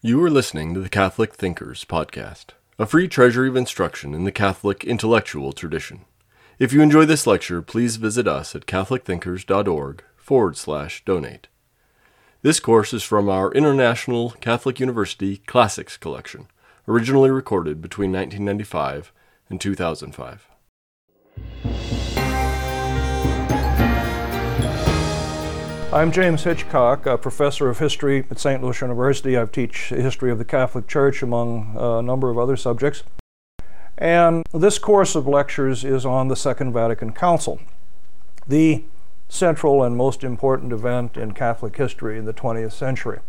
You are listening to the Catholic Thinkers Podcast, a free treasury of instruction in the Catholic intellectual tradition. If you enjoy this lecture, please visit us at catholicthinkers.org forward slash donate. This course is from our International Catholic University Classics Collection, originally recorded between 1995 and 2005. I'm James Hitchcock, a professor of history at St. Louis University. I teach history of the Catholic Church among a number of other subjects. And this course of lectures is on the Second Vatican Council, the central and most important event in Catholic history in the 20th century.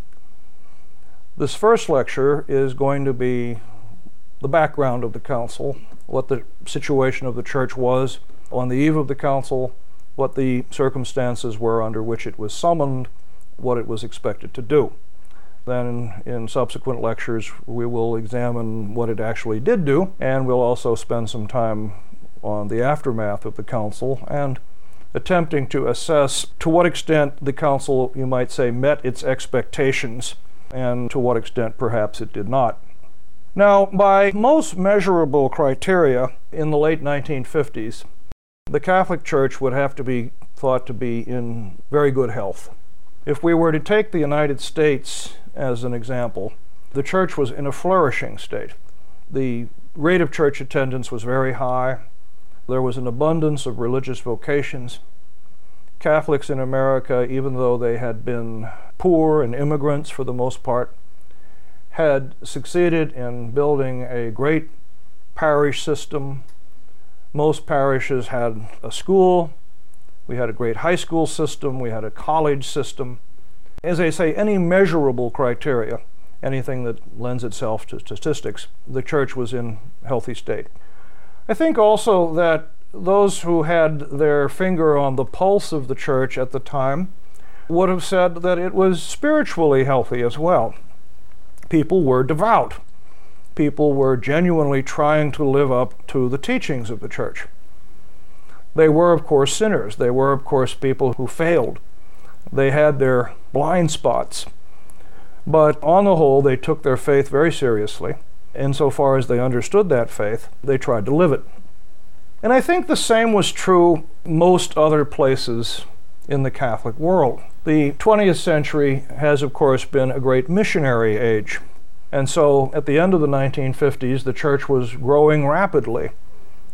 This first lecture is going to be the background of the council, what the situation of the church was on the eve of the council, what the circumstances were under which it was summoned, what it was expected to do. Then, in, subsequent lectures, we will examine what it actually did do, and we'll also spend some time on the aftermath of the council and attempting to assess to what extent the council, you might say, met its expectations and to what extent perhaps it did not. Now, by most measurable criteria in the late 1950s, the Catholic Church would have to be thought to be in very good health. If we were to take the United States as an example, the church was in a flourishing state. The rate of church attendance was very high. There was an abundance of religious vocations. Catholics in America, even though they had been poor and immigrants for the most part, had succeeded in building a great parish system most parishes had a school, we had a great high school system, we had a college system. As I say, any measurable criteria, anything that lends itself to statistics, the church was in healthy state. I think also that those who had their finger on the pulse of the church at the time would have said that it was spiritually healthy as well. People were devout people were genuinely trying to live up to the teachings of the church. They were, of course, sinners. They were, of course, people who failed. They had their blind spots. But on the whole, they took their faith very seriously. Insofar as they understood that faith, they tried to live it. And I think the same was true most other places in the Catholic world. The 20th century has, of course, been a great missionary age. And so at the end of the 1950s, the church was growing rapidly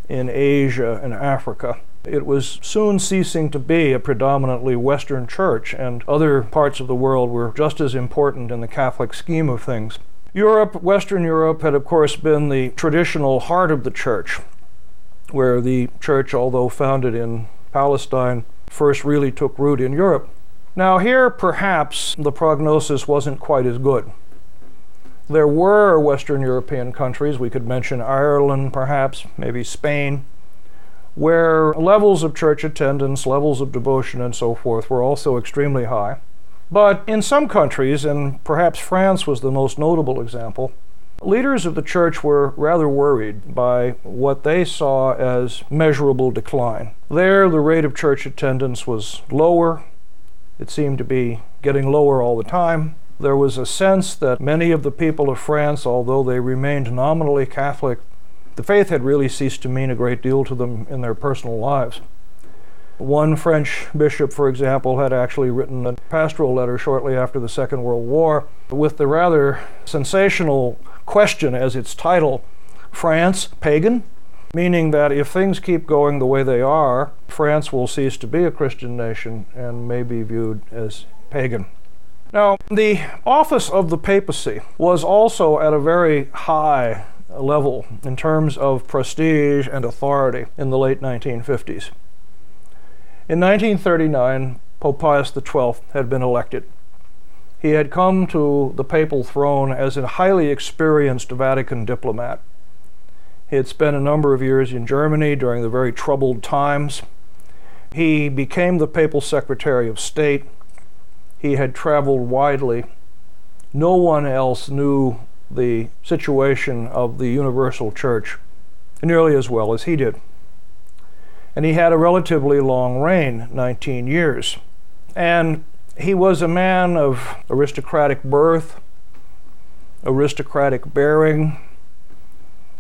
in Asia and Africa. It was soon ceasing to be a predominantly Western church, and other parts of the world were just as important in the Catholic scheme of things. Europe, Western Europe, had of course been the traditional heart of the church, where the church, although founded in Palestine, first really took root in Europe. Now, here perhaps the prognosis wasn't quite as good. There were Western European countries, we could mention Ireland perhaps, maybe Spain, where levels of church attendance, levels of devotion, and so forth were also extremely high. But in some countries, and perhaps France was the most notable example, leaders of the church were rather worried by what they saw as measurable decline. There, the rate of church attendance was lower. It seemed to be getting lower all the time. There was a sense that many of the people of France, although they remained nominally Catholic, the faith had really ceased to mean a great deal to them in their personal lives. One French bishop, for example, had actually written a pastoral letter shortly after the Second World War with the rather sensational question as its title France, pagan? Meaning that if things keep going the way they are, France will cease to be a Christian nation and may be viewed as pagan. Now, the office of the papacy was also at a very high level in terms of prestige and authority in the late 1950s. In 1939, Pope Pius XII had been elected. He had come to the papal throne as a highly experienced Vatican diplomat. He had spent a number of years in Germany during the very troubled times. He became the papal secretary of state he had traveled widely. No one else knew the situation of the Universal Church nearly as well as he did. And he had a relatively long reign 19 years. And he was a man of aristocratic birth. aristocratic bearing.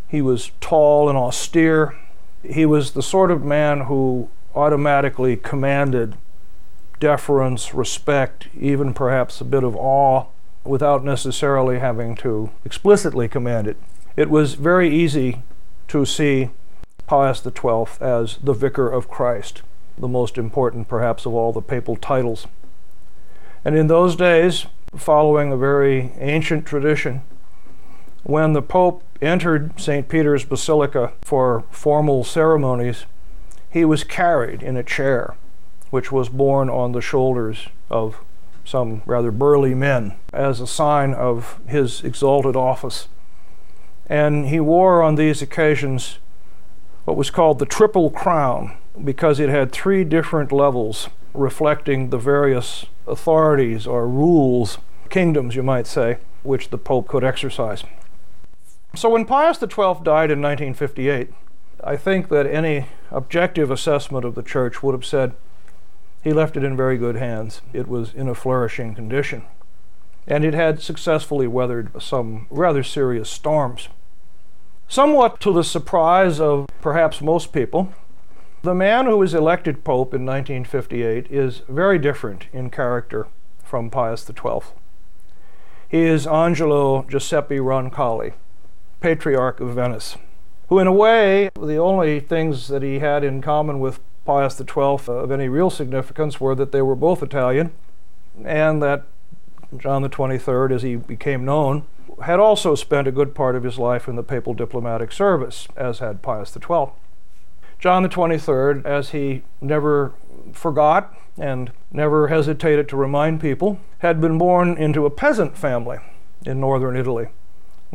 He was tall and austere. He was the sort of man who automatically commanded deference, respect, even perhaps a bit of awe, without necessarily having to explicitly command it. It was very easy to see Pius XII as the Vicar of Christ, the most important perhaps of all the papal titles. And in those days, following a very ancient tradition, when the Pope entered St. Peter's Basilica for formal ceremonies, he was carried in a chair, which was borne on the shoulders of some rather burly men as a sign of his exalted office. And he wore on these occasions what was called the Triple Crown because it had three different levels reflecting the various authorities or rules, kingdoms, you might say, which the Pope could exercise. So when Pius XII died in 1958, I think that any objective assessment of the church would have said he left it in very good hands. It was in a flourishing condition. And it had successfully weathered some rather serious storms. Somewhat to the surprise of perhaps most people, the man who was elected Pope in 1958 is very different in character from Pius XII. He is Angelo Giuseppe Roncalli Patriarch of Venice, who, in a way, the only things that he had in common with Pius XII of any real significance were that they were both Italian and that John XXIII, as he became known, had also spent a good part of his life in the papal diplomatic service, as had Pius XII. John XXIII, as he never forgot and never hesitated to remind people, had been born into a peasant family in northern Italy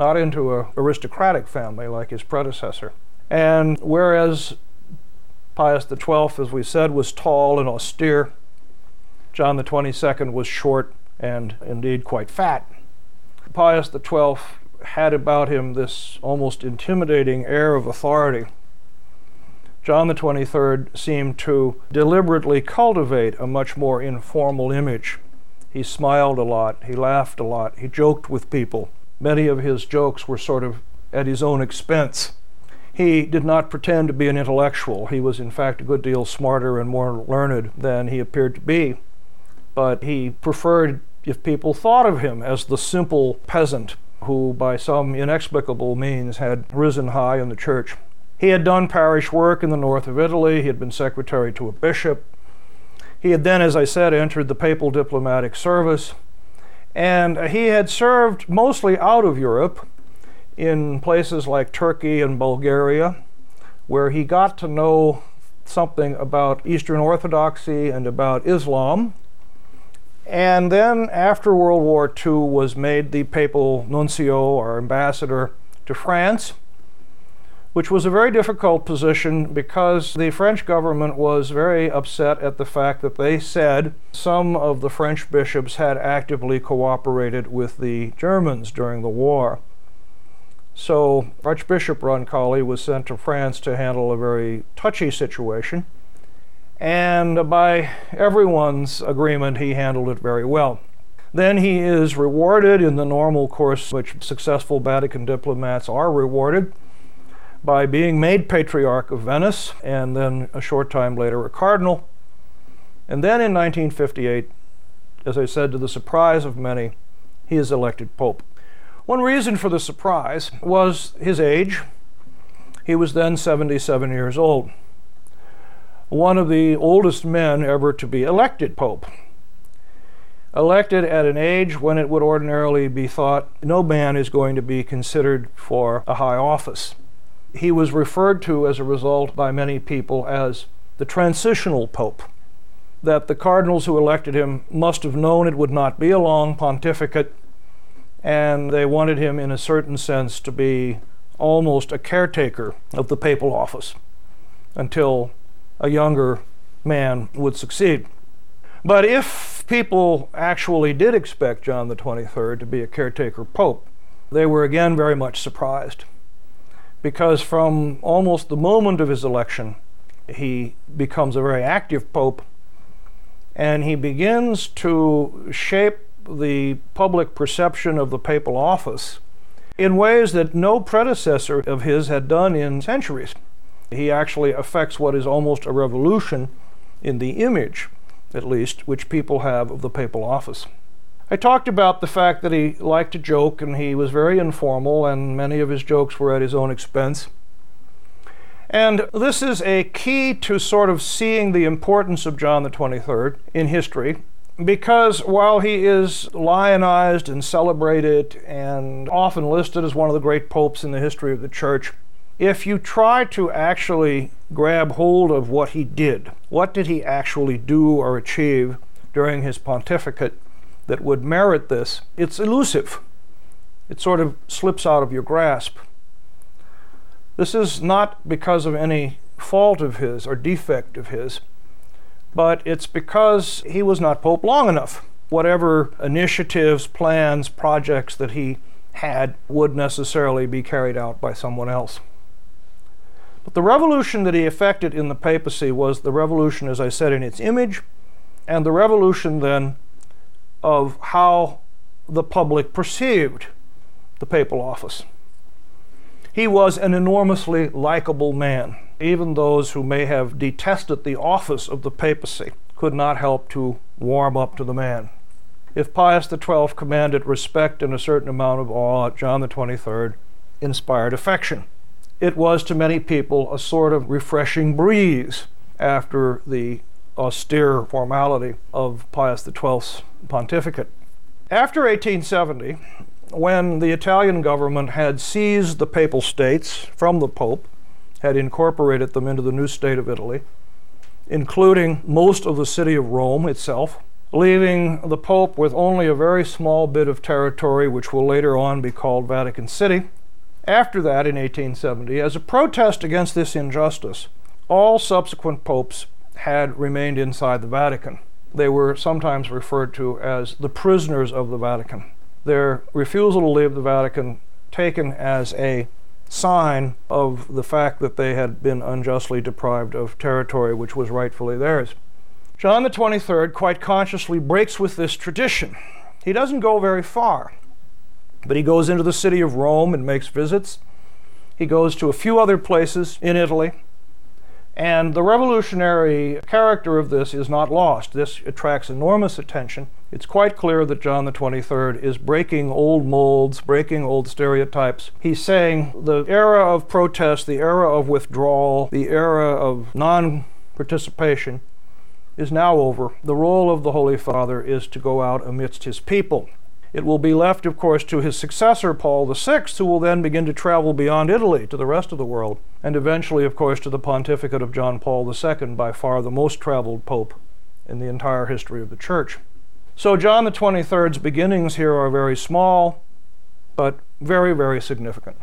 not into an aristocratic family like his predecessor. And whereas Pius XII, as we said, was tall and austere, John 22nd was short and indeed quite fat. Pius XII had about him this almost intimidating air of authority. John 23rd seemed to deliberately cultivate a much more informal image. He smiled a lot, he laughed a lot, he joked with people many of his jokes were sort of at his own expense. He did not pretend to be an intellectual. He was, in fact, a good deal smarter and more learned than he appeared to be. But he preferred if people thought of him as the simple peasant who, by some inexplicable means, had risen high in the church. He had done parish work in the north of Italy. He had been secretary to a bishop. He had then, as I said, entered the papal diplomatic service. And he had served mostly out of Europe in places like Turkey and Bulgaria, where he got to know something about Eastern Orthodoxy and about Islam. And then, after World War II, was made the papal nuncio or ambassador to France which was a very difficult position because the French government was very upset at the fact that they said some of the French bishops had actively cooperated with the Germans during the war. So Archbishop Roncalli was sent to France to handle a very touchy situation, and by everyone's agreement, he handled it very well. Then he is rewarded in the normal course which successful Vatican diplomats are rewarded by being made Patriarch of Venice, and then a short time later a cardinal. And then in 1958, as I said, to the surprise of many, he is elected Pope. One reason for the surprise was his age. He was then 77 years old, one of the oldest men ever to be elected Pope. Elected at an age when it would ordinarily be thought no man is going to be considered for a high office. He was referred to as a result by many people as the transitional pope. That the cardinals who elected him must have known it would not be a long pontificate, and they wanted him, in a certain sense, to be almost a caretaker of the papal office until a younger man would succeed. But if people actually did expect John the 23rd to be a caretaker pope, they were again very much surprised because from almost the moment of his election, he becomes a very active pope and he begins to shape the public perception of the papal office in ways that no predecessor of his had done in centuries. He actually affects what is almost a revolution in the image, at least, which people have of the papal office. I talked about the fact that he liked to joke and he was very informal, and many of his jokes were at his own expense. And this is a key to sort of seeing the importance of John the 23rd in history, because while he is lionized and celebrated and often listed as one of the great popes in the history of the church, if you try to actually grab hold of what he did, what did he actually do or achieve during his pontificate that would merit this, it's elusive. It sort of slips out of your grasp. This is not because of any fault of his or defect of his, but it's because he was not Pope long enough. Whatever initiatives, plans, projects that he had would necessarily be carried out by someone else. But the revolution that he effected in the papacy was the revolution, as I said, in its image, and the revolution then of how the public perceived the papal office. He was an enormously likable man. Even those who may have detested the office of the papacy could not help to warm up to the man. If Pius XII commanded respect and a certain amount of awe, John XXIII inspired affection. It was to many people a sort of refreshing breeze after the austere formality of Pius XII's pontificate. After 1870, when the Italian government had seized the papal states from the Pope, had incorporated them into the new state of Italy, including most of the city of Rome itself, leaving the Pope with only a very small bit of territory, which will later on be called Vatican City. After that, in 1870, as a protest against this injustice, all subsequent popes had remained inside the Vatican. They were sometimes referred to as the prisoners of the Vatican their refusal to leave the Vatican taken as a sign of the fact that they had been unjustly deprived of territory which was rightfully theirs. John the 23rd quite consciously breaks with this tradition. He doesn't go very far, but he goes into the city of Rome and makes visits. He goes to a few other places in Italy. And the revolutionary character of this is not lost. This attracts enormous attention it's quite clear that John the 23rd is breaking old molds, breaking old stereotypes. He's saying the era of protest, the era of withdrawal, the era of non participation is now over. The role of the Holy Father is to go out amidst his people. It will be left, of course, to his successor, Paul VI, who will then begin to travel beyond Italy to the rest of the world, and eventually, of course, to the pontificate of John Paul II, by far the most traveled pope in the entire history of the Church. So John the 23rd's beginnings here are very small, but very, very significant.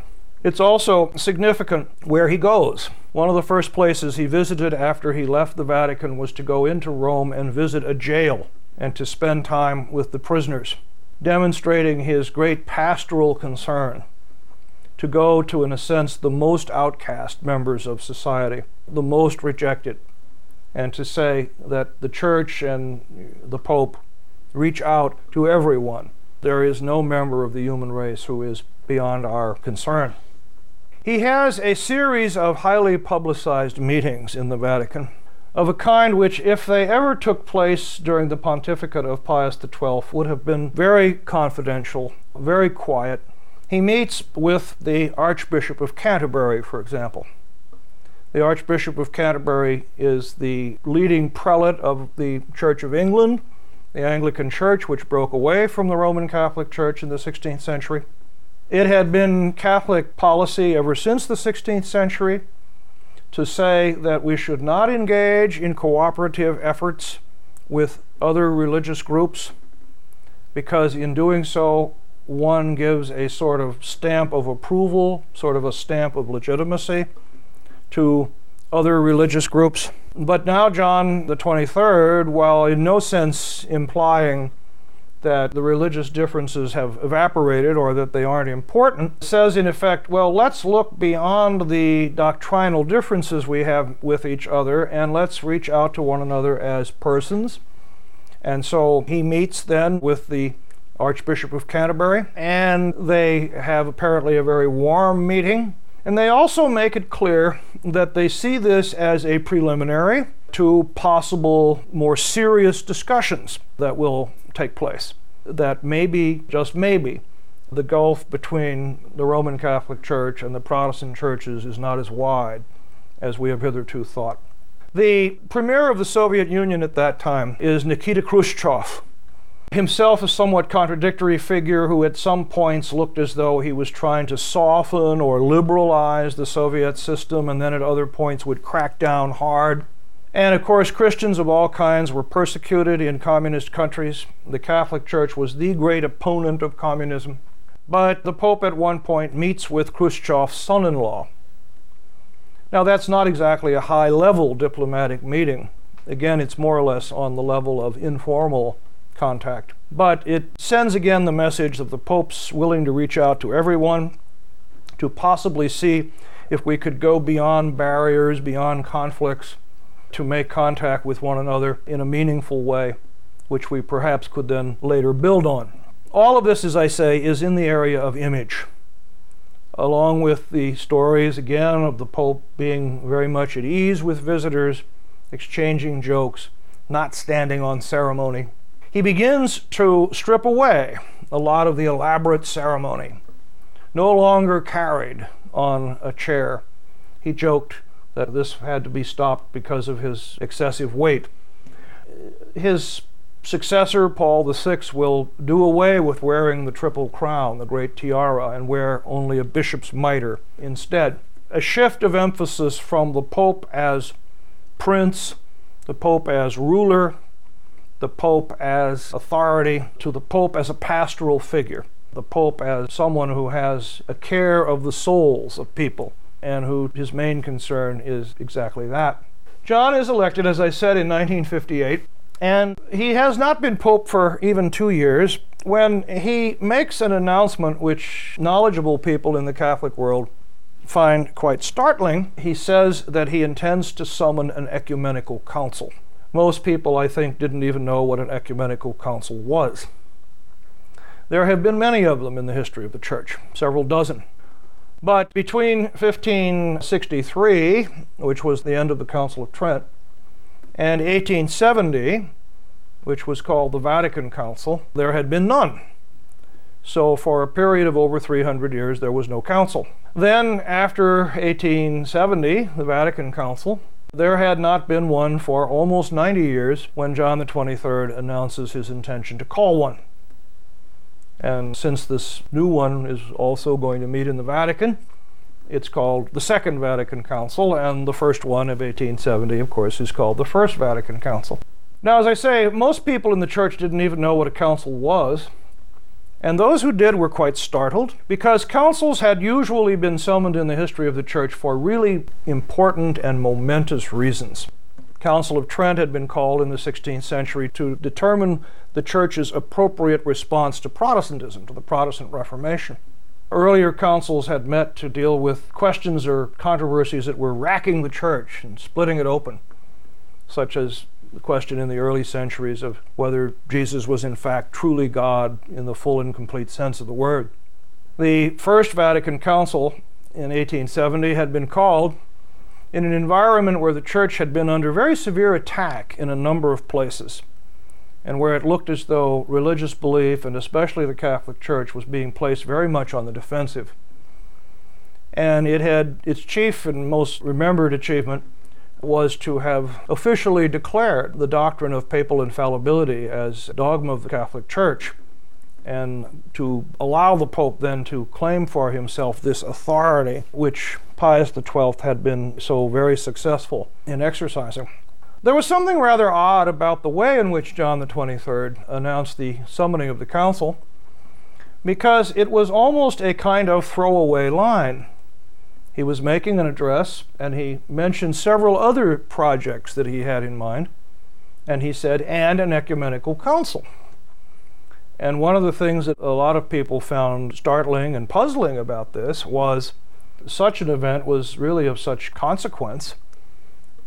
It's also significant where he goes. One of the first places he visited after he left the Vatican was to go into Rome and visit a jail and to spend time with the prisoners, demonstrating his great pastoral concern to go to, in a sense, the most outcast members of society, the most rejected, and to say that the church and the Pope reach out to everyone. There is no member of the human race who is beyond our concern. He has a series of highly publicized meetings in the Vatican of a kind which, if they ever took place during the pontificate of Pius XII, would have been very confidential, very quiet. He meets with the Archbishop of Canterbury, for example. The Archbishop of Canterbury is the leading prelate of the Church of England the Anglican Church, which broke away from the Roman Catholic Church in the 16th century. It had been Catholic policy ever since the 16th century to say that we should not engage in cooperative efforts with other religious groups because in doing so, one gives a sort of stamp of approval, sort of a stamp of legitimacy to other religious groups. But now, John the 23rd, while in no sense implying that the religious differences have evaporated or that they aren't important, says in effect, well, let's look beyond the doctrinal differences we have with each other and let's reach out to one another as persons. And so he meets then with the Archbishop of Canterbury, and they have apparently a very warm meeting. And they also make it clear that they see this as a preliminary to possible more serious discussions that will take place. That maybe, just maybe, the gulf between the Roman Catholic Church and the Protestant churches is not as wide as we have hitherto thought. The premier of the Soviet Union at that time is Nikita Khrushchev, himself a somewhat contradictory figure who at some points looked as though he was trying to soften or liberalize the Soviet system and then at other points would crack down hard. And of course, Christians of all kinds were persecuted in communist countries. The Catholic Church was the great opponent of communism. But the Pope at one point meets with Khrushchev's son in law. Now, that's not exactly a high level diplomatic meeting. Again, it's more or less on the level of informal contact. But it sends again the message that the Pope's willing to reach out to everyone to possibly see if we could go beyond barriers, beyond conflicts, to make contact with one another in a meaningful way, which we perhaps could then later build on. All of this, as I say, is in the area of image, along with the stories, again, of the Pope being very much at ease with visitors, exchanging jokes, not standing on ceremony. He begins to strip away a lot of the elaborate ceremony, no longer carried on a chair. He joked that this had to be stopped because of his excessive weight. His successor, Paul VI, will do away with wearing the triple crown, the great tiara, and wear only a bishop's mitre instead. A shift of emphasis from the Pope as prince, the Pope as ruler, the Pope as authority, to the Pope as a pastoral figure, the Pope as someone who has a care of the souls of people, and who his main concern is exactly that. John is elected, as I said, in 1958, and he has not been Pope for even two years when he makes an announcement which knowledgeable people in the Catholic world find quite startling. He says that he intends to summon an ecumenical council. Most people, I think, didn't even know what an ecumenical council was. There have been many of them in the history of the church, several dozen. But between 1563, which was the end of the Council of Trent, and 1870, which was called the Vatican Council, there had been none. So, for a period of over 300 years, there was no council. Then, after 1870, the Vatican Council, there had not been one for almost 90 years when John the 23rd announces his intention to call one. And since this new one is also going to meet in the Vatican, it's called the Second Vatican Council, and the first one of 1870, of course, is called the First Vatican Council. Now, as I say, most people in the church didn't even know what a council was. And those who did were quite startled because councils had usually been summoned in the history of the church for really important and momentous reasons. Council of Trent had been called in the 16th century to determine the church's appropriate response to Protestantism, to the Protestant Reformation. Earlier councils had met to deal with questions or controversies that were racking the church and splitting it open, such as the question in the early centuries of whether Jesus was in fact truly God in the full and complete sense of the word. The First Vatican Council in 1870 had been called in an environment where the church had been under very severe attack in a number of places, and where it looked as though religious belief, and especially the Catholic Church, was being placed very much on the defensive. And it had its chief and most remembered achievement was to have officially declared the doctrine of papal infallibility as dogma of the Catholic Church and to allow the Pope then to claim for himself this authority which Pius XII had been so very successful in exercising. There was something rather odd about the way in which John XXIII announced the summoning of the council because it was almost a kind of throwaway line. He was making an address and he mentioned several other projects that he had in mind. And he said, and an ecumenical council. And one of the things that a lot of people found startling and puzzling about this was such an event was really of such consequence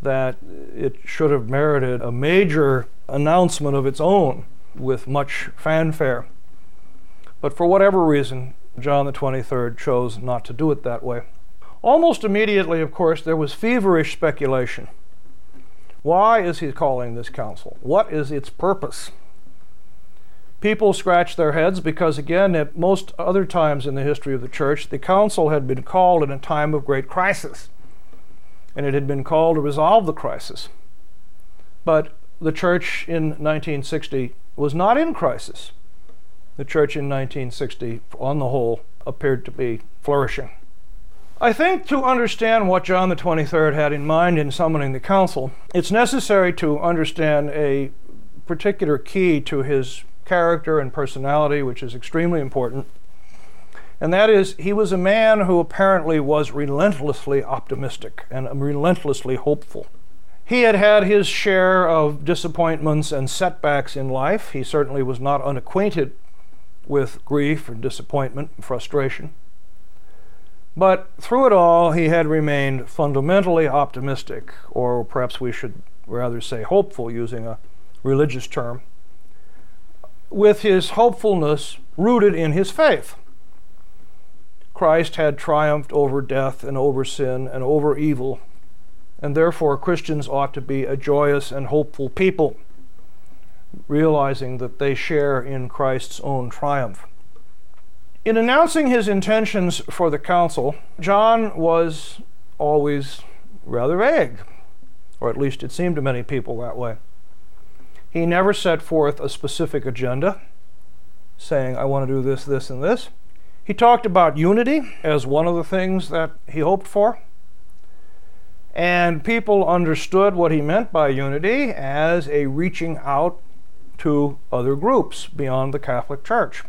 that it should have merited a major announcement of its own with much fanfare. But for whatever reason, John the 23rd chose not to do it that way. Almost immediately, of course, there was feverish speculation. Why is he calling this council? What is its purpose? People scratched their heads because, again, at most other times in the history of the church, the council had been called in a time of great crisis, and it had been called to resolve the crisis. But the church in 1960 was not in crisis. The church in 1960, on the whole, appeared to be flourishing. I think to understand what John the 23rd had in mind in summoning the council, it's necessary to understand a particular key to his character and personality, which is extremely important. And that is, he was a man who apparently was relentlessly optimistic and relentlessly hopeful. He had had his share of disappointments and setbacks in life. He certainly was not unacquainted with grief and disappointment and frustration. But through it all, he had remained fundamentally optimistic, or perhaps we should rather say hopeful, using a religious term, with his hopefulness rooted in his faith. Christ had triumphed over death and over sin and over evil, and therefore Christians ought to be a joyous and hopeful people, realizing that they share in Christ's own triumph. In announcing his intentions for the council, John was always rather vague, or at least it seemed to many people that way. He never set forth a specific agenda, saying, I want to do this, this, and this. He talked about unity as one of the things that he hoped for. And people understood what he meant by unity as a reaching out to other groups beyond the Catholic Church.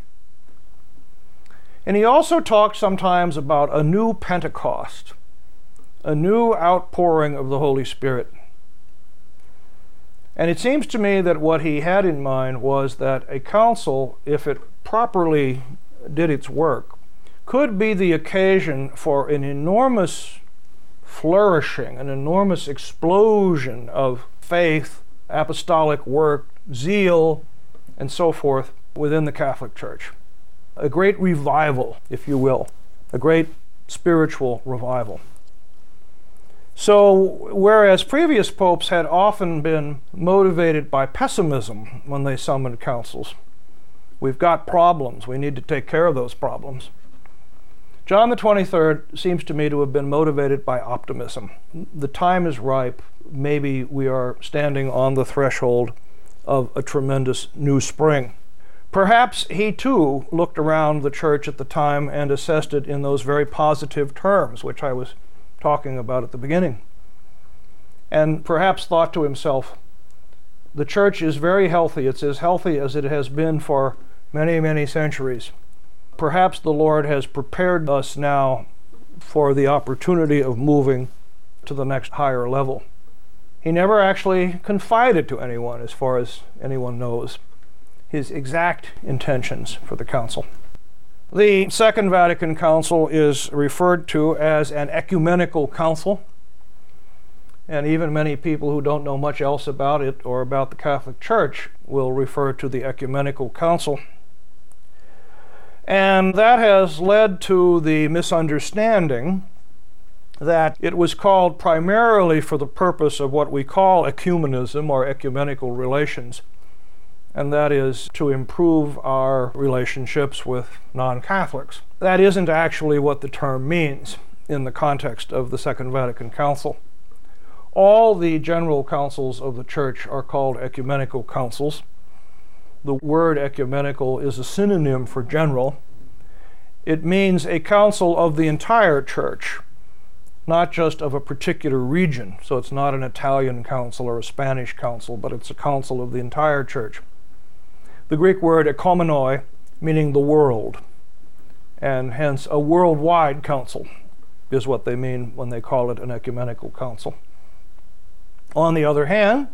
And he also talked sometimes about a new Pentecost, a new outpouring of the Holy Spirit. And it seems to me that what he had in mind was that a council, if it properly did its work, could be the occasion for an enormous flourishing, an enormous explosion of faith, apostolic work, zeal, and so forth within the Catholic Church a great revival, if you will, a great spiritual revival. So, whereas previous popes had often been motivated by pessimism when they summoned councils, we've got problems, we need to take care of those problems. John the 23rd seems to me to have been motivated by optimism. The time is ripe. Maybe we are standing on the threshold of a tremendous new spring. Perhaps he too looked around the church at the time and assessed it in those very positive terms, which I was talking about at the beginning. And perhaps thought to himself, the church is very healthy. It's as healthy as it has been for many, many centuries. Perhaps the Lord has prepared us now for the opportunity of moving to the next higher level. He never actually confided to anyone, as far as anyone knows his exact intentions for the council. The Second Vatican Council is referred to as an ecumenical council, and even many people who don't know much else about it or about the Catholic Church will refer to the ecumenical council. And that has led to the misunderstanding that it was called primarily for the purpose of what we call ecumenism or ecumenical relations and that is to improve our relationships with non Catholics. That isn't actually what the term means in the context of the Second Vatican Council. All the general councils of the Church are called ecumenical councils. The word ecumenical is a synonym for general. It means a council of the entire Church, not just of a particular region. So it's not an Italian council or a Spanish council, but it's a council of the entire Church the Greek word ekumenoi, meaning the world, and hence a worldwide council is what they mean when they call it an ecumenical council. On the other hand,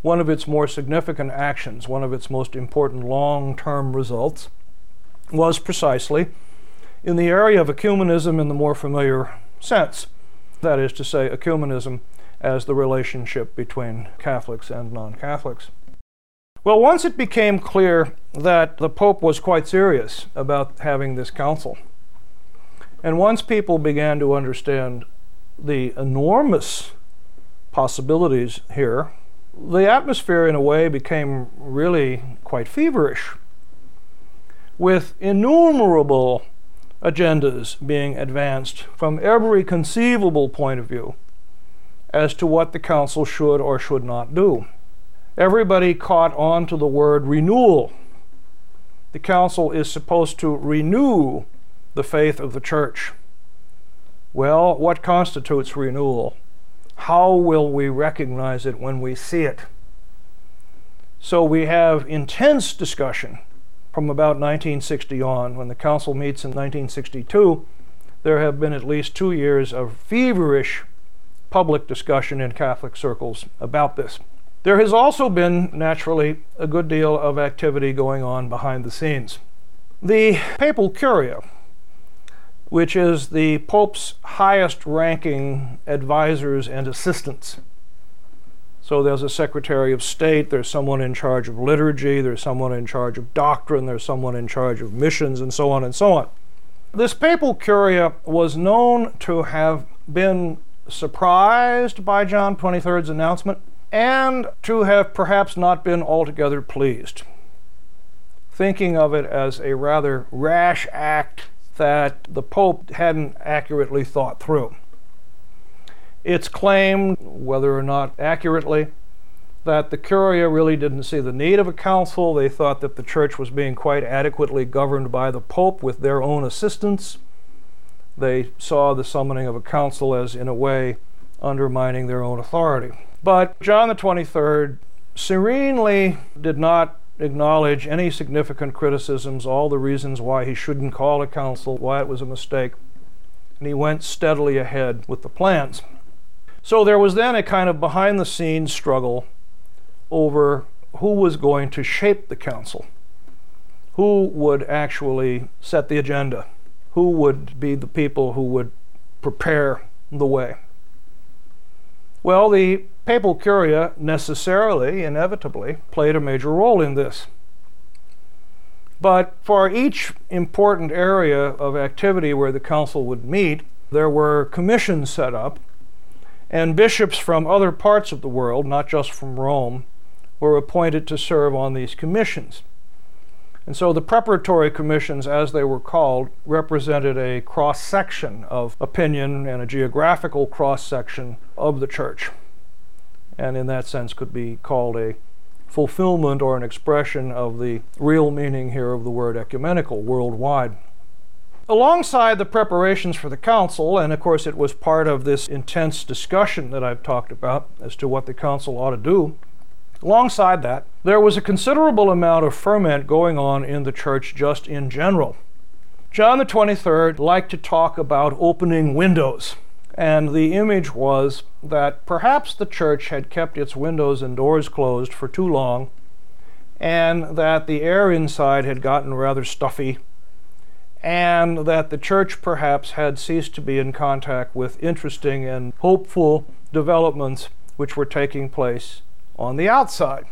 one of its more significant actions, one of its most important long term results, was precisely in the area of ecumenism in the more familiar sense. That is to say, ecumenism as the relationship between Catholics and non Catholics. Well, once it became clear that the Pope was quite serious about having this council, and once people began to understand the enormous possibilities here, the atmosphere, in a way, became really quite feverish, with innumerable agendas being advanced from every conceivable point of view as to what the council should or should not do. Everybody caught on to the word renewal. The council is supposed to renew the faith of the church. Well, what constitutes renewal? How will we recognize it when we see it? So we have intense discussion from about 1960 on. When the council meets in 1962, there have been at least two years of feverish public discussion in Catholic circles about this. There has also been, naturally, a good deal of activity going on behind the scenes. The Papal Curia, which is the Pope's highest ranking advisors and assistants. So there's a Secretary of State, there's someone in charge of liturgy, there's someone in charge of doctrine, there's someone in charge of missions, and so on and so on. This Papal Curia was known to have been surprised by John 23rd's announcement and to have perhaps not been altogether pleased, thinking of it as a rather rash act that the Pope hadn't accurately thought through. It's claimed, whether or not accurately, that the Curia really didn't see the need of a council. They thought that the church was being quite adequately governed by the Pope with their own assistance. They saw the summoning of a council as, in a way, undermining their own authority. But John the 23rd serenely did not acknowledge any significant criticisms, all the reasons why he shouldn't call a council, why it was a mistake, and he went steadily ahead with the plans. So there was then a kind of behind the scenes struggle over who was going to shape the council, who would actually set the agenda, who would be the people who would prepare the way. Well, the papal curia necessarily, inevitably, played a major role in this. But for each important area of activity where the council would meet, there were commissions set up, and bishops from other parts of the world, not just from Rome, were appointed to serve on these commissions. And so the preparatory commissions, as they were called, represented a cross section of opinion and a geographical cross section of the church and in that sense could be called a fulfillment or an expression of the real meaning here of the word ecumenical, worldwide. Alongside the preparations for the council, and of course it was part of this intense discussion that I've talked about as to what the council ought to do, alongside that, there was a considerable amount of ferment going on in the church just in general. John the 23rd liked to talk about opening windows. And the image was that perhaps the church had kept its windows and doors closed for too long, and that the air inside had gotten rather stuffy, and that the church perhaps had ceased to be in contact with interesting and hopeful developments which were taking place on the outside.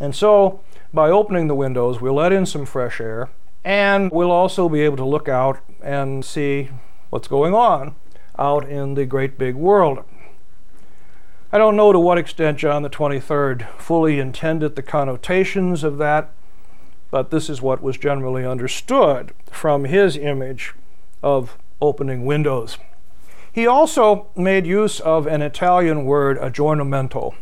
And so, by opening the windows, we'll let in some fresh air, and we'll also be able to look out and see what's going on out in the great big world. I don't know to what extent John the 23rd fully intended the connotations of that, but this is what was generally understood from his image of opening windows. He also made use of an Italian word, aggiornamento,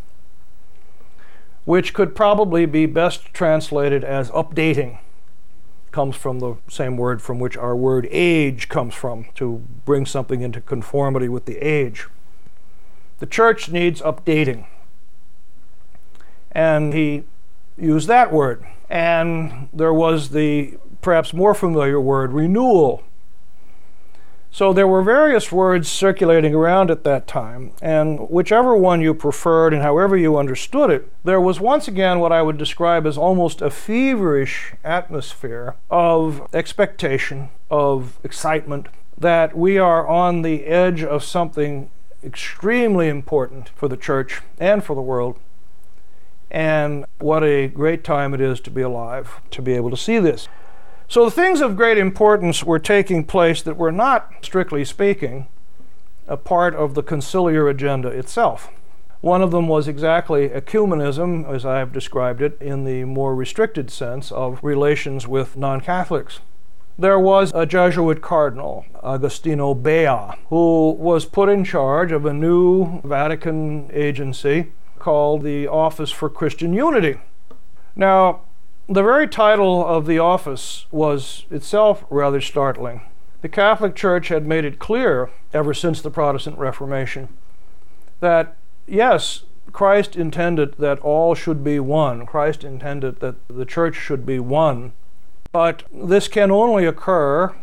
which could probably be best translated as updating comes from the same word from which our word age comes from, to bring something into conformity with the age. The church needs updating. And he used that word. And there was the perhaps more familiar word renewal so there were various words circulating around at that time, and whichever one you preferred and however you understood it, there was once again what I would describe as almost a feverish atmosphere of expectation, of excitement, that we are on the edge of something extremely important for the church and for the world. And what a great time it is to be alive, to be able to see this. So, the things of great importance were taking place that were not, strictly speaking, a part of the conciliar agenda itself. One of them was exactly ecumenism, as I have described it, in the more restricted sense of relations with non Catholics. There was a Jesuit cardinal, Agostino Bea, who was put in charge of a new Vatican agency called the Office for Christian Unity. Now, the very title of the office was itself rather startling. The Catholic Church had made it clear, ever since the Protestant Reformation, that yes, Christ intended that all should be one. Christ intended that the church should be one. But this can only occur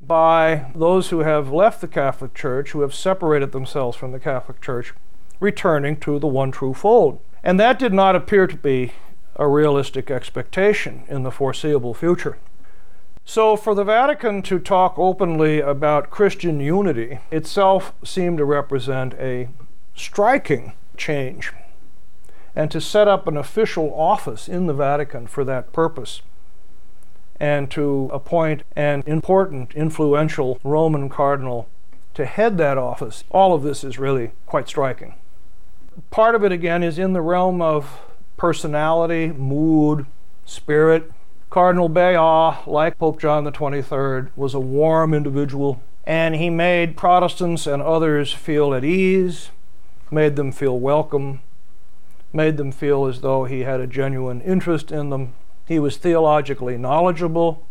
by those who have left the Catholic Church, who have separated themselves from the Catholic Church, returning to the one true fold. And that did not appear to be a realistic expectation in the foreseeable future. So, for the Vatican to talk openly about Christian unity itself seemed to represent a striking change, and to set up an official office in the Vatican for that purpose, and to appoint an important, influential Roman cardinal to head that office, all of this is really quite striking. Part of it, again, is in the realm of personality, mood, spirit. Cardinal Bea, like Pope John XXIII, was a warm individual, and he made Protestants and others feel at ease made them feel welcome, made them feel as though he had a genuine interest in them. He was theologically knowledgeable.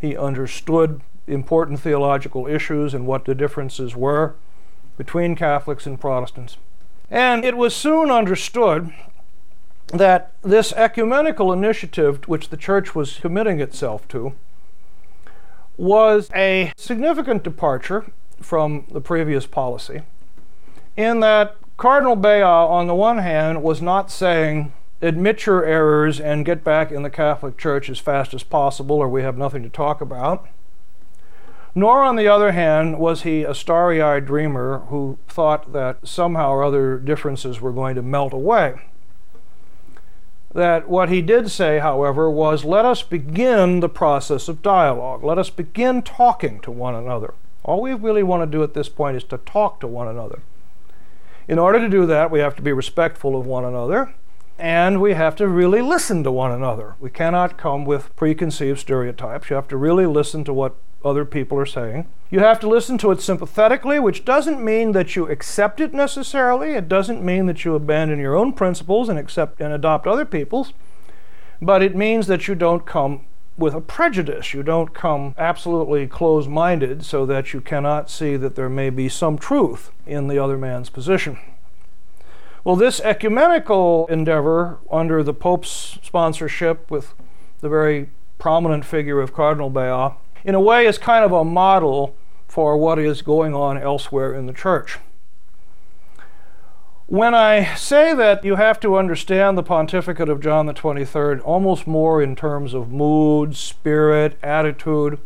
He understood important theological issues and what the differences were between Catholics and Protestants. And it was soon understood that this ecumenical initiative, which the church was committing itself to, was a significant departure from the previous policy, in that Cardinal Bea, on the one hand, was not saying, admit your errors and get back in the Catholic Church as fast as possible, or we have nothing to talk about. Nor, on the other hand, was he a starry eyed dreamer who thought that somehow or other differences were going to melt away. That what he did say, however, was let us begin the process of dialogue. Let us begin talking to one another. All we really want to do at this point is to talk to one another. In order to do that, we have to be respectful of one another and we have to really listen to one another. We cannot come with preconceived stereotypes. You have to really listen to what other people are saying. You have to listen to it sympathetically, which doesn't mean that you accept it necessarily. It doesn't mean that you abandon your own principles and accept and adopt other people's. But it means that you don't come with a prejudice. You don't come absolutely close minded so that you cannot see that there may be some truth in the other man's position. Well, this ecumenical endeavor under the Pope's sponsorship with the very prominent figure of Cardinal Bea, in a way is kind of a model for what is going on elsewhere in the church. When I say that you have to understand the pontificate of John the 23rd almost more in terms of mood, spirit, attitude,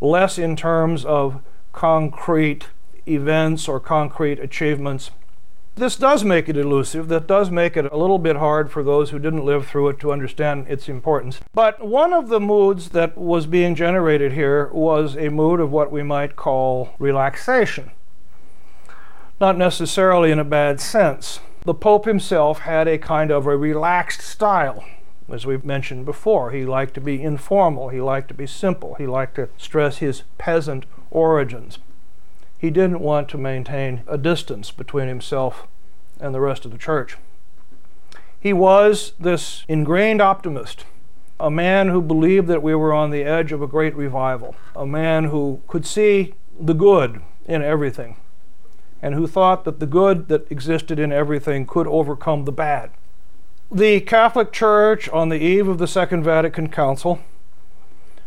less in terms of concrete events or concrete achievements, this does make it elusive. That does make it a little bit hard for those who didn't live through it to understand its importance. But one of the moods that was being generated here was a mood of what we might call relaxation not necessarily in a bad sense. The Pope himself had a kind of a relaxed style. As we've mentioned before, he liked to be informal, he liked to be simple, he liked to stress his peasant origins. He didn't want to maintain a distance between himself and the rest of the church. He was this ingrained optimist, a man who believed that we were on the edge of a great revival, a man who could see the good in everything, and who thought that the good that existed in everything could overcome the bad. The Catholic Church, on the eve of the Second Vatican Council,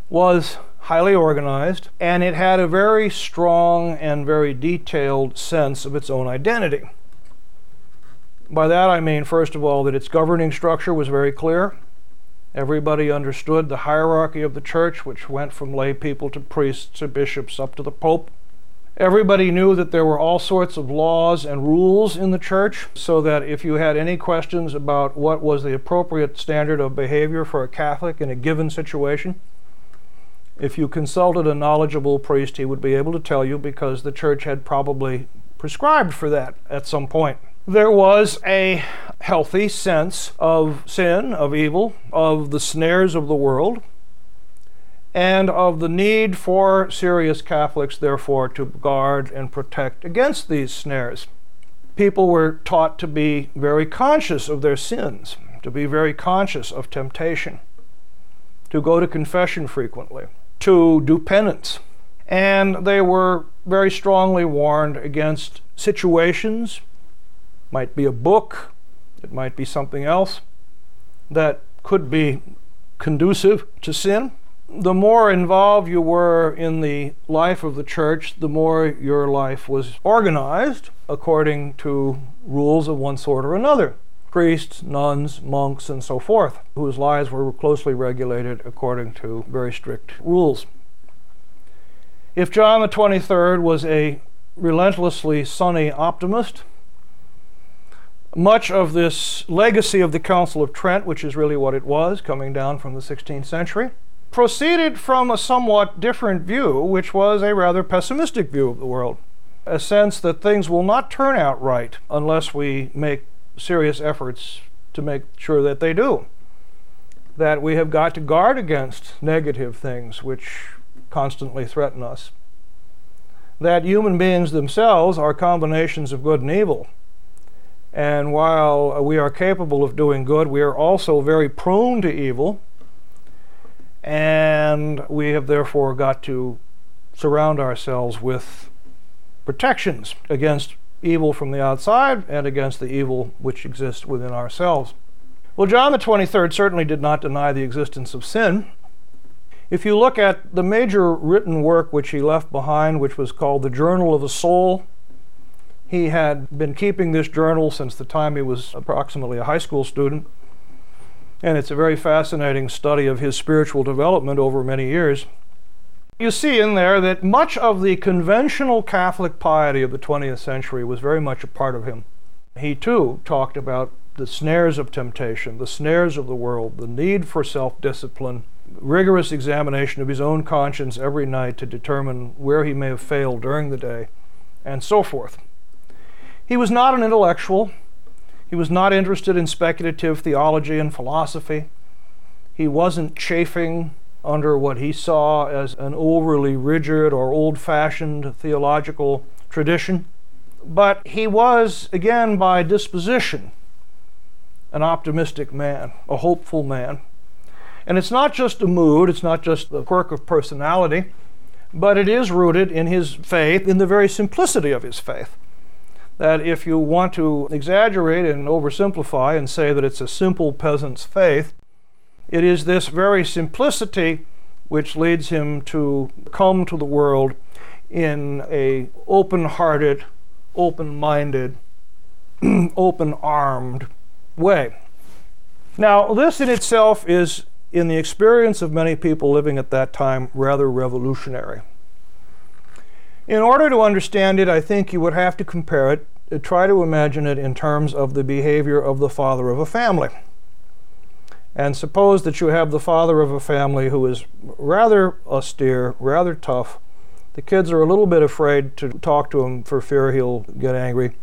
was highly organized, and it had a very strong and very detailed sense of its own identity. By that I mean, first of all, that its governing structure was very clear. Everybody understood the hierarchy of the church, which went from lay people to priests to bishops up to the Pope Everybody knew that there were all sorts of laws and rules in the church, so that if you had any questions about what was the appropriate standard of behavior for a Catholic in a given situation, if you consulted a knowledgeable priest, he would be able to tell you because the church had probably prescribed for that at some point. There was a healthy sense of sin, of evil, of the snares of the world, and of the need for serious Catholics, therefore, to guard and protect against these snares. People were taught to be very conscious of their sins, to be very conscious of temptation, to go to confession frequently, to do penance. And they were very strongly warned against situations, might be a book, it might be something else, that could be conducive to sin the more involved you were in the life of the church, the more your life was organized according to rules of one sort or another priests, nuns, monks, and so forth, whose lives were closely regulated according to very strict rules. If John the 23rd was a relentlessly sunny optimist, much of this legacy of the Council of Trent, which is really what it was, coming down from the 16th century, proceeded from a somewhat different view, which was a rather pessimistic view of the world. A sense that things will not turn out right unless we make serious efforts to make sure that they do. That we have got to guard against negative things which constantly threaten us. That human beings themselves are combinations of good and evil. And while we are capable of doing good, we are also very prone to evil and we have therefore got to surround ourselves with protections against evil from the outside and against the evil which exists within ourselves. Well, John the 23rd certainly did not deny the existence of sin. If you look at the major written work which he left behind, which was called the Journal of the Soul, he had been keeping this journal since the time he was approximately a high school student. And it's a very fascinating study of his spiritual development over many years. You see in there that much of the conventional Catholic piety of the 20th century was very much a part of him. He too talked about the snares of temptation, the snares of the world, the need for self discipline, rigorous examination of his own conscience every night to determine where he may have failed during the day, and so forth. He was not an intellectual. He was not interested in speculative theology and philosophy. He wasn't chafing under what he saw as an overly rigid or old fashioned theological tradition. But he was, again, by disposition, an optimistic man, a hopeful man. And it's not just a mood, it's not just the quirk of personality, but it is rooted in his faith, in the very simplicity of his faith that if you want to exaggerate and oversimplify and say that it's a simple peasant's faith, it is this very simplicity which leads him to come to the world in a open-hearted, open-minded, open-armed way. Now, this in itself is, in the experience of many people living at that time, rather revolutionary. In order to understand it, I think you would have to compare it uh, try to imagine it in terms of the behavior of the father of a family. And suppose that you have the father of a family who is rather austere, rather tough. The kids are a little bit afraid to talk to him for fear he'll get angry.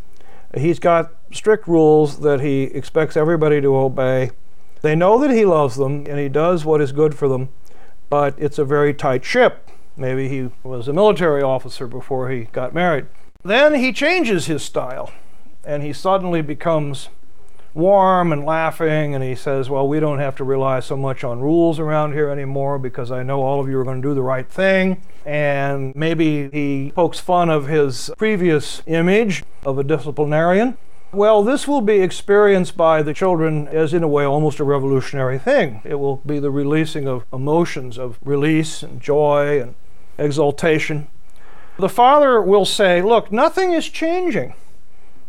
He's got strict rules that he expects everybody to obey. They know that he loves them and he does what is good for them, but it's a very tight ship. Maybe he was a military officer before he got married. Then he changes his style and he suddenly becomes warm and laughing and he says, Well, we don't have to rely so much on rules around here anymore because I know all of you are going to do the right thing. And maybe he pokes fun of his previous image of a disciplinarian. Well, this will be experienced by the children as, in a way, almost a revolutionary thing. It will be the releasing of emotions of release and joy and exaltation. The father will say, Look, nothing is changing.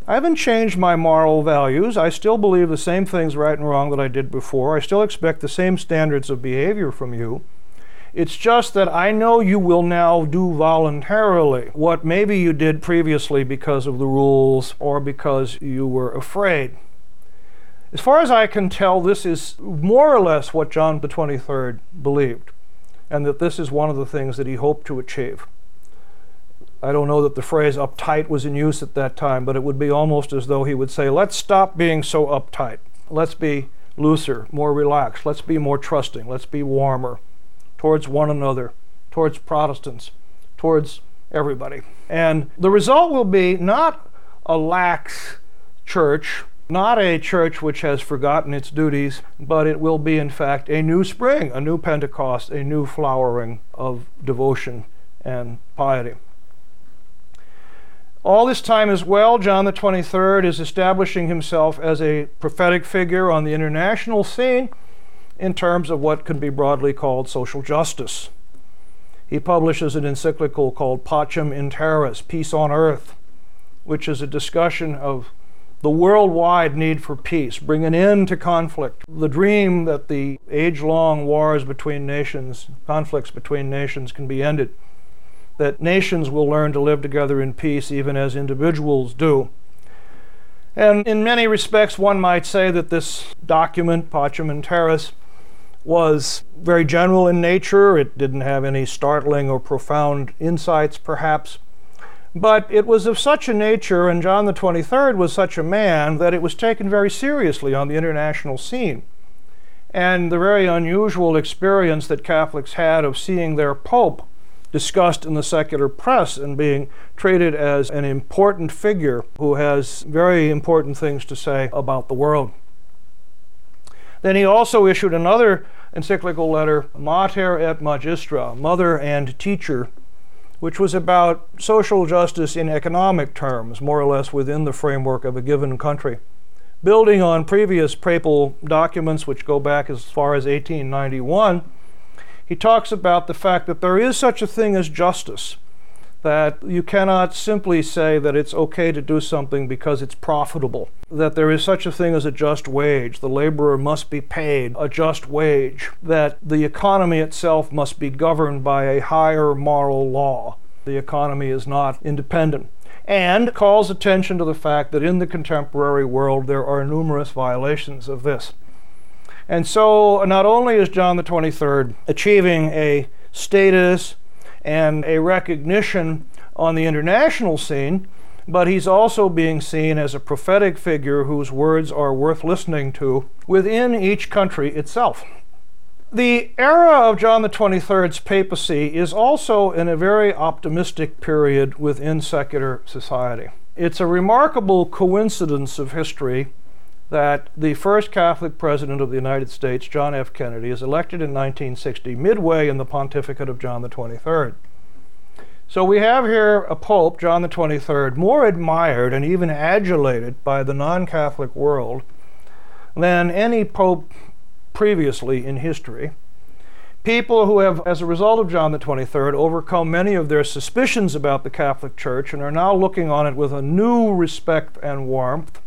I haven't changed my moral values. I still believe the same things right and wrong that I did before. I still expect the same standards of behavior from you. It's just that I know you will now do voluntarily what maybe you did previously because of the rules or because you were afraid. As far as I can tell, this is more or less what John the 23rd believed, and that this is one of the things that he hoped to achieve. I don't know that the phrase uptight was in use at that time, but it would be almost as though he would say, let's stop being so uptight. Let's be looser, more relaxed. Let's be more trusting. Let's be warmer towards one another, towards Protestants, towards everybody. And the result will be not a lax church not a church which has forgotten its duties, but it will be, in fact, a new spring, a new Pentecost, a new flowering of devotion and piety. All this time as well, John the 23rd is establishing himself as a prophetic figure on the international scene in terms of what can be broadly called social justice. He publishes an encyclical called Pacem in Terris, Peace on Earth, which is a discussion of the worldwide need for peace, bring an end to conflict, the dream that the age long wars between nations, conflicts between nations can be ended, that nations will learn to live together in peace even as individuals do. And in many respects, one might say that this document, Pacem in Terris, was very general in nature. It didn't have any startling or profound insights, perhaps. But it was of such a nature, and John the 23rd was such a man, that it was taken very seriously on the international scene. And the very unusual experience that Catholics had of seeing their Pope discussed in the secular press and being treated as an important figure who has very important things to say about the world. Then he also issued another encyclical letter, Mater et Magistra, Mother and Teacher, which was about social justice in economic terms, more or less within the framework of a given country. Building on previous papal documents, which go back as far as 1891, he talks about the fact that there is such a thing as justice that you cannot simply say that it's okay to do something because it's profitable, that there is such a thing as a just wage, the laborer must be paid a just wage, that the economy itself must be governed by a higher moral law. The economy is not independent. And calls attention to the fact that in the contemporary world there are numerous violations of this. And so, not only is John the 23rd achieving a status and a recognition on the international scene, but he's also being seen as a prophetic figure whose words are worth listening to within each country itself. The era of John the 23rd's papacy is also in a very optimistic period within secular society. It's a remarkable coincidence of history that the first Catholic president of the United States, John F. Kennedy, is elected in 1960, midway in the pontificate of John the 23rd. So we have here a pope, John the 23rd, more admired and even adulated by the non Catholic world than any pope previously in history. People who have, as a result of John the 23rd, overcome many of their suspicions about the Catholic Church and are now looking on it with a new respect and warmth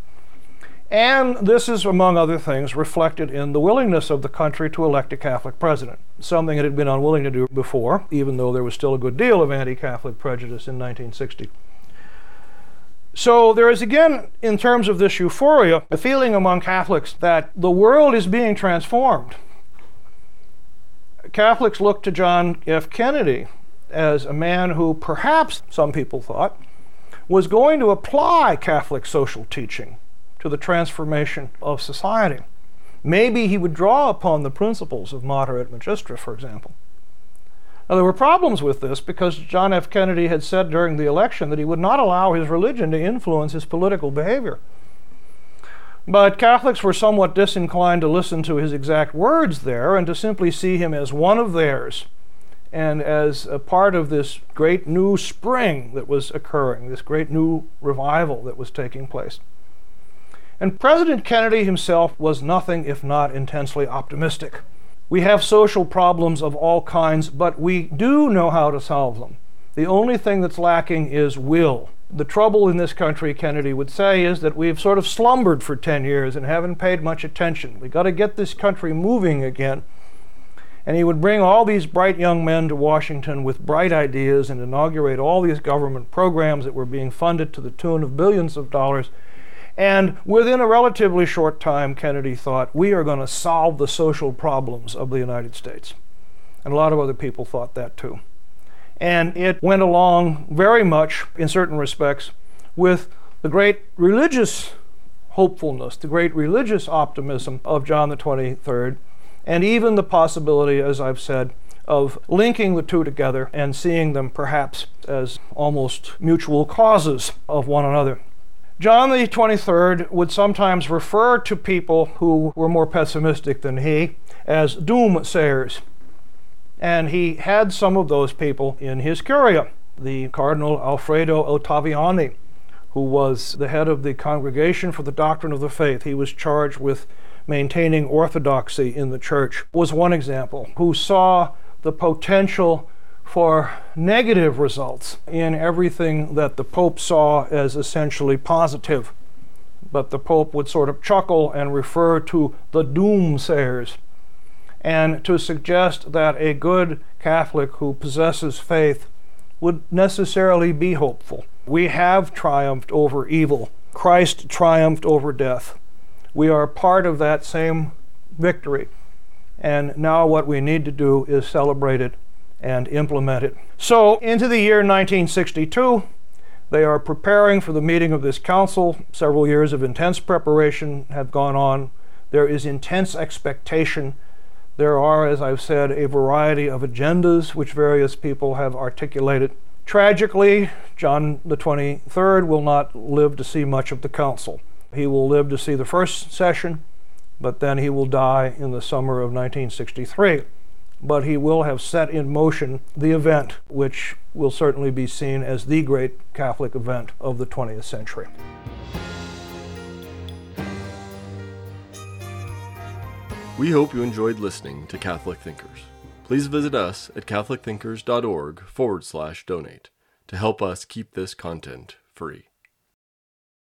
and this is, among other things, reflected in the willingness of the country to elect a Catholic president, something it had been unwilling to do before, even though there was still a good deal of anti Catholic prejudice in 1960. So there is again, in terms of this euphoria, a feeling among Catholics that the world is being transformed. Catholics look to John F. Kennedy as a man who perhaps, some people thought, was going to apply Catholic social teaching to the transformation of society. Maybe he would draw upon the principles of Mater et Magistra, for example. Now, there were problems with this because John F. Kennedy had said during the election that he would not allow his religion to influence his political behavior. But Catholics were somewhat disinclined to listen to his exact words there and to simply see him as one of theirs and as a part of this great new spring that was occurring, this great new revival that was taking place. And President Kennedy himself was nothing if not intensely optimistic. We have social problems of all kinds, but we do know how to solve them. The only thing that's lacking is will. The trouble in this country, Kennedy would say, is that we've sort of slumbered for 10 years and haven't paid much attention. We've got to get this country moving again. And he would bring all these bright young men to Washington with bright ideas and inaugurate all these government programs that were being funded to the tune of billions of dollars. And within a relatively short time, Kennedy thought, we are going to solve the social problems of the United States. And a lot of other people thought that too. And it went along very much, in certain respects, with the great religious hopefulness, the great religious optimism of John the 23rd, and even the possibility, as I've said, of linking the two together and seeing them perhaps as almost mutual causes of one another. John the 23rd would sometimes refer to people who were more pessimistic than he as doomsayers. And he had some of those people in his curia. The Cardinal Alfredo Ottaviani, who was the head of the Congregation for the Doctrine of the Faith, he was charged with maintaining orthodoxy in the church, was one example, who saw the potential for negative results in everything that the Pope saw as essentially positive. But the Pope would sort of chuckle and refer to the doomsayers and to suggest that a good Catholic who possesses faith would necessarily be hopeful. We have triumphed over evil. Christ triumphed over death. We are part of that same victory. And now what we need to do is celebrate it and implement it. So, into the year 1962, they are preparing for the meeting of this council. Several years of intense preparation have gone on. There is intense expectation. There are, as I've said, a variety of agendas which various people have articulated. Tragically, John the 23rd will not live to see much of the council. He will live to see the first session, but then he will die in the summer of 1963. But he will have set in motion the event, which will certainly be seen as the great Catholic event of the 20th century. We hope you enjoyed listening to Catholic Thinkers. Please visit us at catholicthinkers.org forward slash donate to help us keep this content free.